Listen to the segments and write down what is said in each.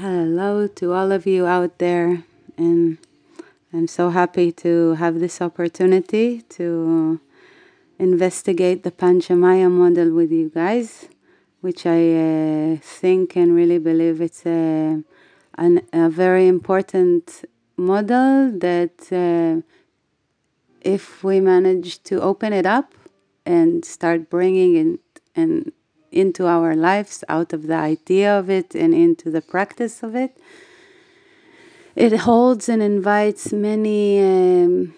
Hello to all of you out there, and I'm so happy to have this opportunity to investigate the Panchamaya model with you guys, which I uh, think and really believe it's a, an, a very important model that uh, if we manage to open it up and start bringing it and into our lives out of the idea of it and into the practice of it. It holds and invites many um,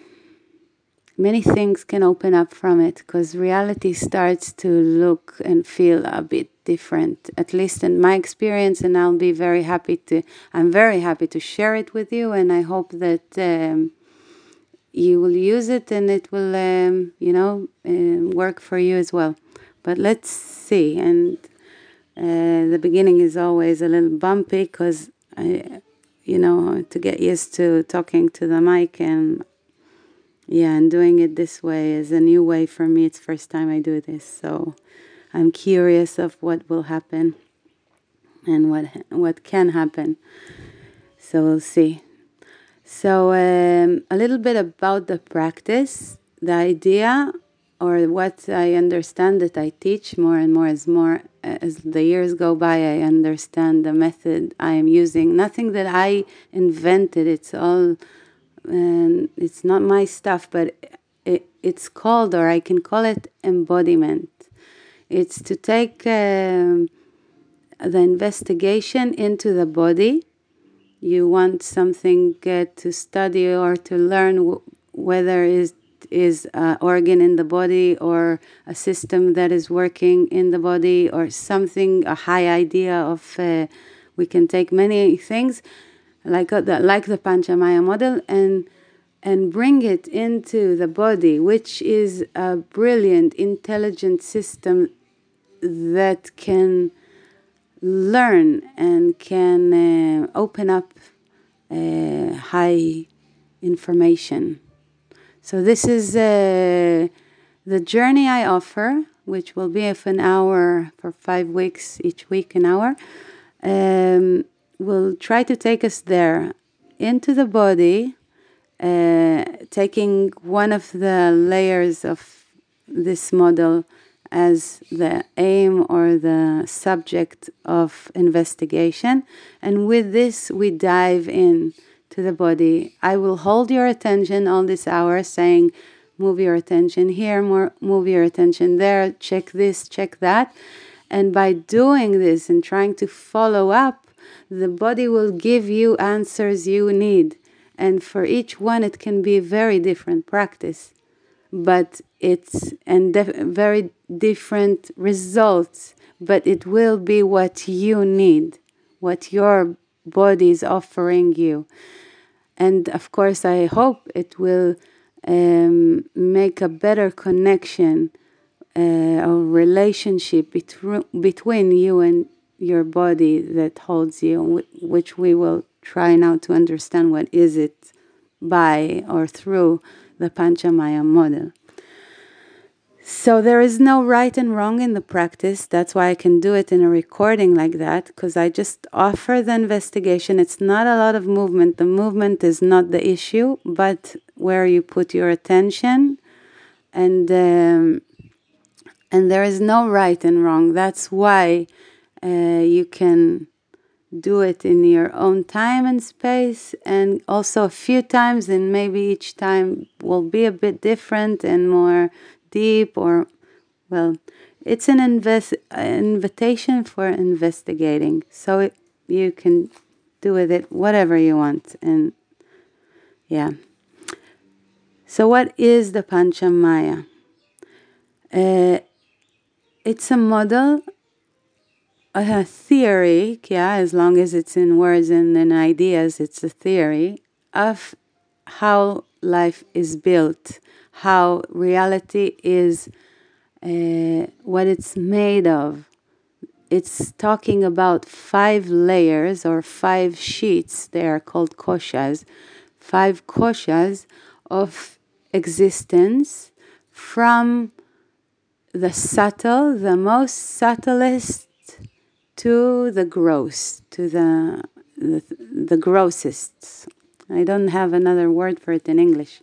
many things can open up from it because reality starts to look and feel a bit different at least in my experience and i'll be very happy to i'm very happy to share it with you and i hope that um, you will use it and it will um, you know uh, work for you as well but let's see. And uh, the beginning is always a little bumpy because I, you know, to get used to talking to the mic and yeah, and doing it this way is a new way for me. It's first time I do this, so I'm curious of what will happen and what what can happen. So we'll see. So um, a little bit about the practice. The idea or what I understand that I teach more and more as more as the years go by, I understand the method I am using. Nothing that I invented. It's all, and it's not my stuff, but it, it's called, or I can call it embodiment. It's to take um, the investigation into the body. You want something uh, to study or to learn, whether is is an organ in the body or a system that is working in the body or something, a high idea of, uh, we can take many things like, uh, the, like the Panchamaya model and, and bring it into the body, which is a brilliant, intelligent system that can learn and can uh, open up uh, high information. So this is uh, the journey I offer, which will be of an hour for five weeks, each week an hour. Um, will try to take us there into the body, uh, taking one of the layers of this model as the aim or the subject of investigation. And with this, we dive in to the body. I will hold your attention all this hour, saying, move your attention here, more, move your attention there, check this, check that. And by doing this and trying to follow up, the body will give you answers you need. And for each one, it can be a very different practice, but it's and def- very different results. But it will be what you need, what your body is offering you. And of course, I hope it will um, make a better connection uh, or relationship between between you and your body that holds you, which we will try now to understand what is it by or through the Panchamaya model. So there is no right and wrong in the practice. That's why I can do it in a recording like that, because I just offer the investigation. It's not a lot of movement. The movement is not the issue, but where you put your attention, and um, and there is no right and wrong. That's why uh, you can do it in your own time and space, and also a few times, and maybe each time will be a bit different and more deep or well it's an invest invitation for investigating. So it, you can do with it whatever you want and yeah. So what is the panchamaya? Uh, it's a model a theory yeah as long as it's in words and in ideas it's a theory of how life is built how reality is uh, what it's made of. It's talking about five layers or five sheets, they are called koshas, five koshas of existence from the subtle, the most subtlest to the gross, to the the, the grossest. I don't have another word for it in English.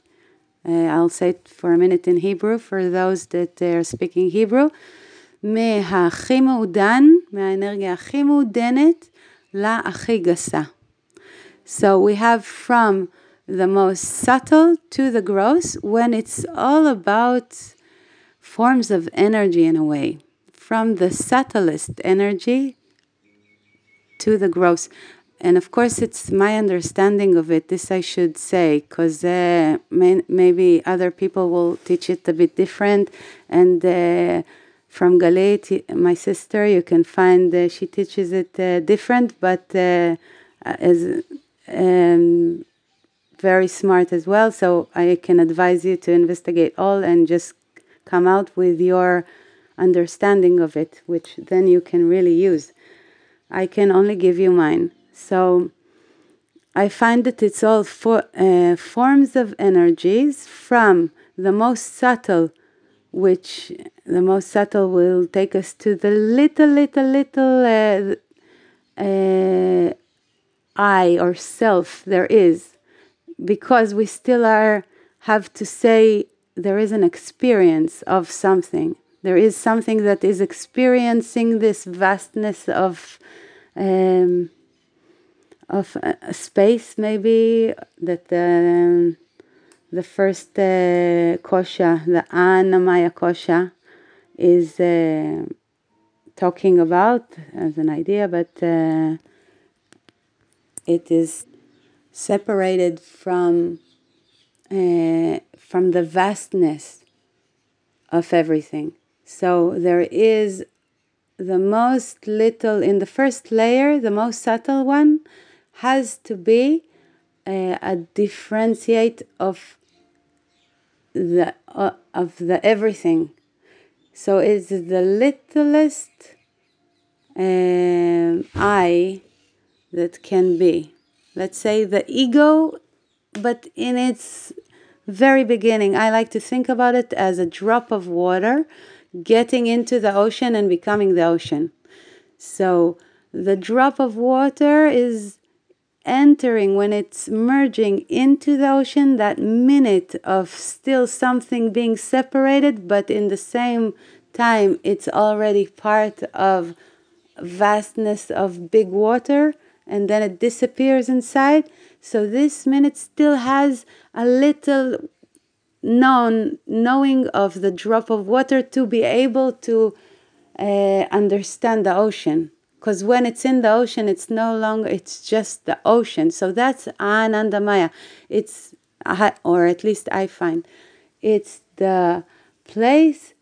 Uh, I'll say it for a minute in Hebrew for those that are speaking Hebrew. מהכי מעודן, מהאנרגיה הכי מעודנת להכי גסה. So we have from the most subtle to the gross when it's all about forms of energy in a way. From the subtlest energy to the gross. And of course, it's my understanding of it. This I should say, because uh, may, maybe other people will teach it a bit different. And uh, from Galit, my sister, you can find uh, she teaches it uh, different, but uh, as um, very smart as well. So I can advise you to investigate all and just come out with your understanding of it, which then you can really use. I can only give you mine. So I find that it's all for, uh, forms of energies from the most subtle, which the most subtle will take us to the little, little, little uh, uh, I or self there is, because we still are have to say there is an experience of something. There is something that is experiencing this vastness of um, of a, space, maybe that um, the first uh, kosha, the Annamaya kosha, is uh, talking about as an idea, but uh, it is separated from uh, from the vastness of everything. So there is the most little in the first layer, the most subtle one, has to be a, uh, a differentiate of the uh, of the everything. So it's the littlest um, I that can be. Let's say the ego, but in its very beginning. I like to think about it as a drop of water getting into the ocean and becoming the ocean. So the drop of water is entering when it's merging into the ocean, that minute of still something being separated, but in the same time, it's already part of vastness of big water and then it disappears inside so this minute still has a little known knowing of the drop of water to be able to uh, understand the ocean. Because when it's in the ocean, it's no longer, it's just the ocean. So that's Anandamaya. It's, or at least I find, it's the place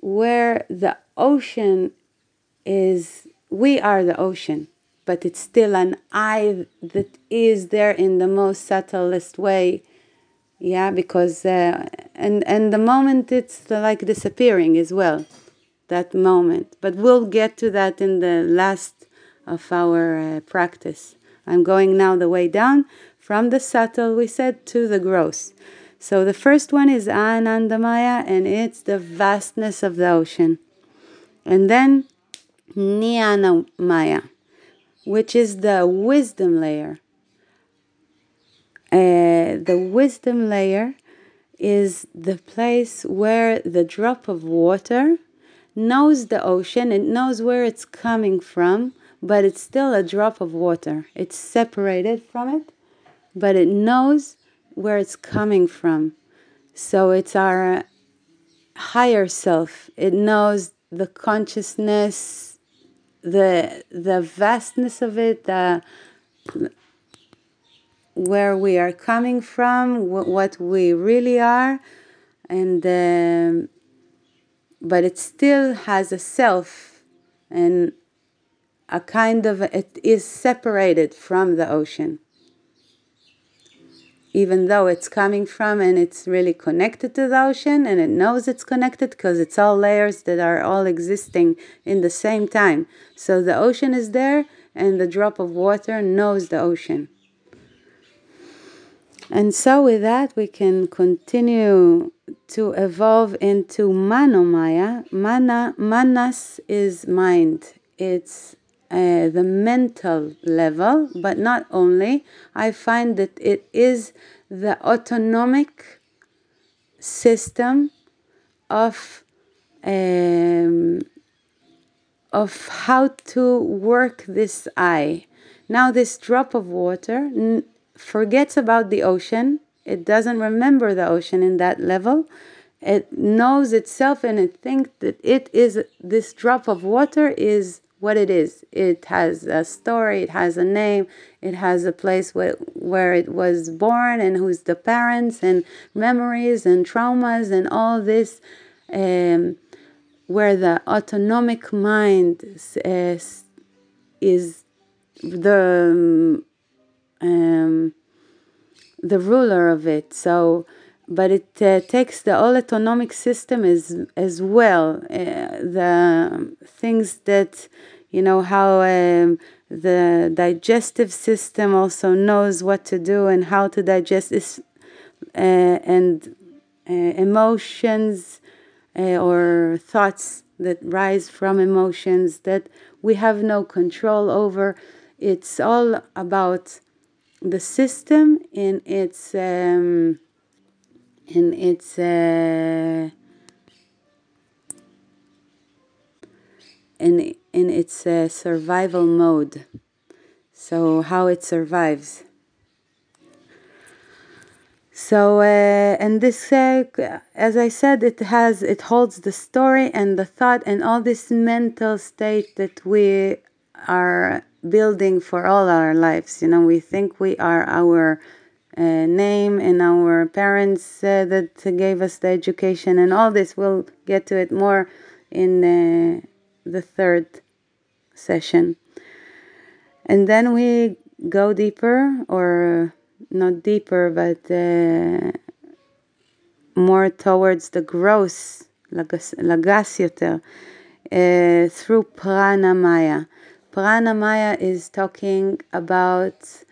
where the ocean is, we are the ocean but it's still an I that is there in the most subtlest way. Yeah, because uh, and and the moment it's like disappearing as well, that moment. But we'll get to that in the last of our uh, practice. I'm going now the way down from the subtle we said to the gross. So the first one is Anandamaya, and it's the vastness of the ocean. And then Jnanamaya which is the wisdom layer. Uh, the wisdom layer is the place where the drop of water knows the ocean, it knows where it's coming from, but it's still a drop of water. It's separated from it, but it knows where it's coming from. So it's our higher self. It knows the consciousness the the vastness of it, the where we are coming from, what we really are, and um, but it still has a self and a kind of it is separated from the ocean even though it's coming from and it's really connected to the ocean and it knows it's connected because it's all layers that are all existing in the same time. So the ocean is there and the drop of water knows the ocean. And so with that we can continue to evolve into manomaya. Mana manas is mind. It's uh, the mental level, but not only. I find that it is the autonomic system of um, of how to work this eye. Now, this drop of water forgets about the ocean. It doesn't remember the ocean in that level. It knows itself and it thinks that it is this drop of water is what it is. It has a story, it has a name, it has a place where, where it was born and who's the parents and memories and traumas and all this. Um, where the autonomic mind is, is the um, the ruler of it. So, but it uh, takes the all autonomic system as as well. Uh, the things that you know how um, the digestive system also knows what to do and how to digest this, uh, and uh, emotions uh, or thoughts that rise from emotions that we have no control over. It's all about the system in its um, in its uh, in in its uh, survival mode. So how it survives. So, uh, and this, uh, as I said, it has, it holds the story and the thought and all this mental state that we are building for all our lives. You know, we think we are our uh, name and our parents uh, that gave us the education and all this. We'll get to it more in uh, the third session. And then we go deeper or not deeper, but uh, more towards the gross, לגס יותר, uh, through pranamaya. Pranamaya is talking about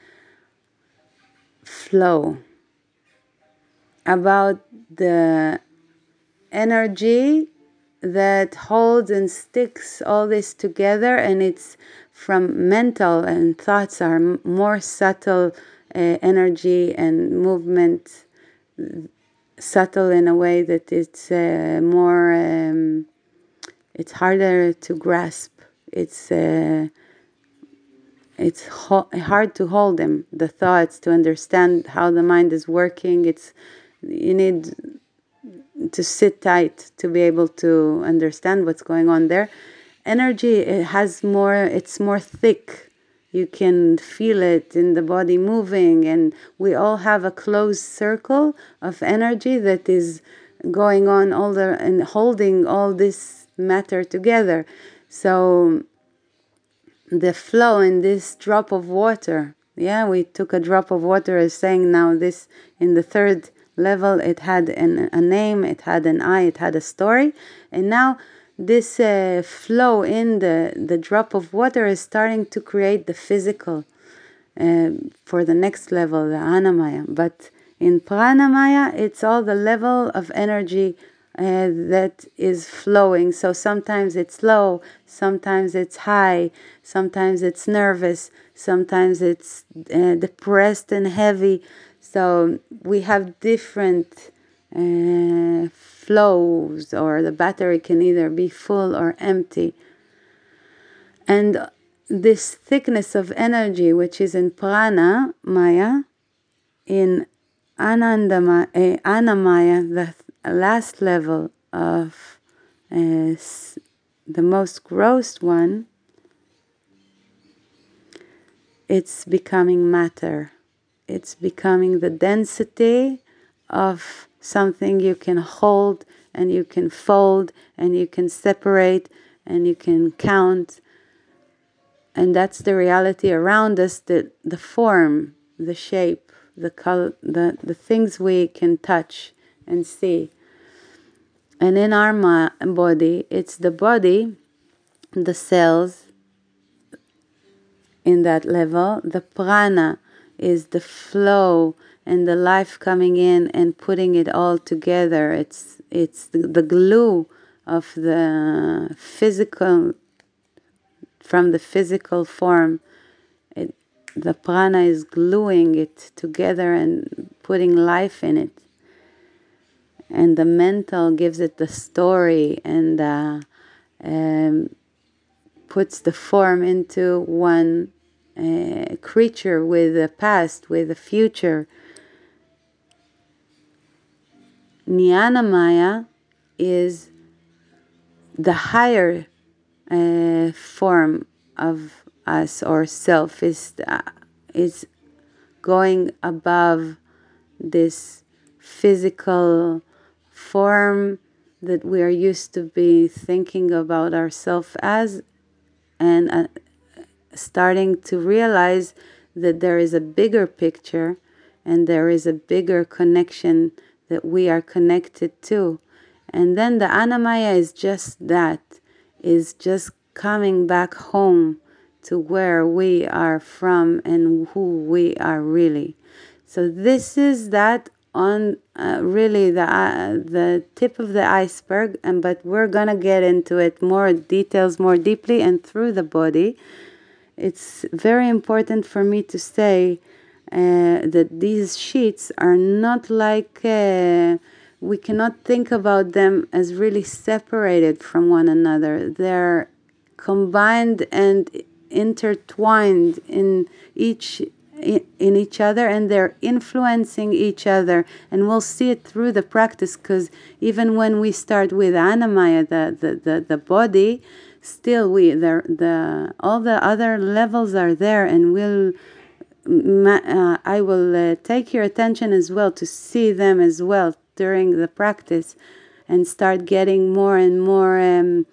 flow, about the energy that holds and sticks all this together, and it's from mental and thoughts are more subtle uh, energy and movement subtle in a way that it's uh, more um, it's harder to grasp it's uh, it's ho- hard to hold them the thoughts to understand how the mind is working. It's you need to sit tight to be able to understand what's going on there. Energy it has more it's more thick. You can feel it in the body moving, and we all have a closed circle of energy that is going on all the and holding all this matter together. So the flow in this drop of water. Yeah, we took a drop of water as saying now this in the third level it had an, a name, it had an eye, it had a story, and now this uh, flow in the, the drop of water is starting to create the physical uh, for the next level, the annamaya. But in pranamaya, it's all the level of energy uh, that is flowing. So sometimes it's low, sometimes it's high, sometimes it's nervous, sometimes it's uh, depressed and heavy. So we have different uh, flows, or the battery can either be full or empty. And this thickness of energy, which is in prana maya, in anandama, uh, annamaya, the last level of uh, the most gross one, it's becoming matter. It's becoming the density of something you can hold and you can fold and you can separate and you can count. And that's the reality around us the, the form, the shape, the color, the, the things we can touch and see. And in our body, it's the body, the cells in that level, the prana is the flow and the life coming in and putting it all together. It's it's the, the glue of the physical from the physical form. It, the prana is gluing it together and putting life in it. And the mental gives it the story and uh, um, puts the form into one uh, creature with a past, with a future. Jnana Maya is the higher uh, form of us or self is uh, is going above this physical form that we are used to be thinking about ourselves as and uh, starting to realize that there is a bigger picture and there is a bigger connection that we are connected to. And then the anamaya is just that, is just coming back home to where we are from and who we are really. So this is that on uh, really the uh, the tip of the iceberg and but we're to get into it more details more deeply and through the body it's very important for me to say uh, that these sheets are not like uh, we cannot think about them as really separated from one another. They're combined and intertwined in each in each other and they're influencing each other and we'll see it through the practice because even when we start with annamaya the, the, the, the body still we there the all the other levels are there and we'll uh, I will uh, take your attention as well to see them as well during the practice and start getting more and more um,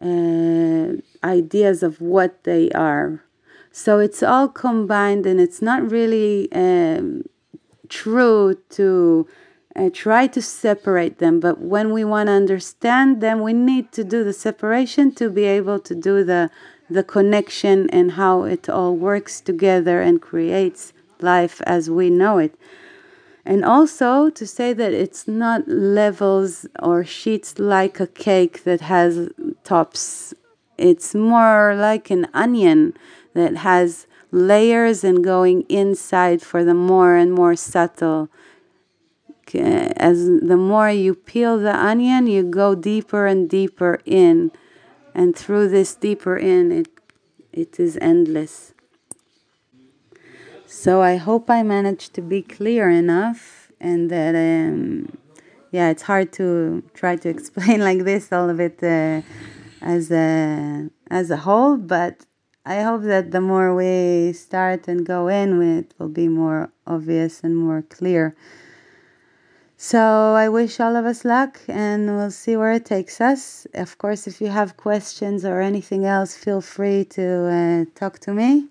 uh, ideas of what they are. So it's all combined, and it's not really um, true to uh, try to separate them. But when we want to understand them, we need to do the separation to be able to do the the connection and how it all works together and creates life as we know it. And also to say that it's not levels or sheets like a cake that has tops. It's more like an onion that has layers and going inside for the more and more subtle. As the more you peel the onion, you go deeper and deeper in and through this deeper in it it is endless so i hope i managed to be clear enough and that um, yeah it's hard to try to explain like this all of it uh, as a as a whole but i hope that the more we start and go in it will be more obvious and more clear so I wish all of us luck and we'll see where it takes us. Of course, if you have questions or anything else, feel free to uh, talk to me.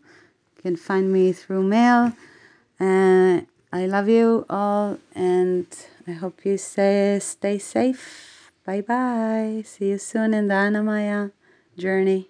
You can find me through mail. Uh, I love you all and I hope you stay, stay safe. Bye bye. See you soon in the Annamaya journey.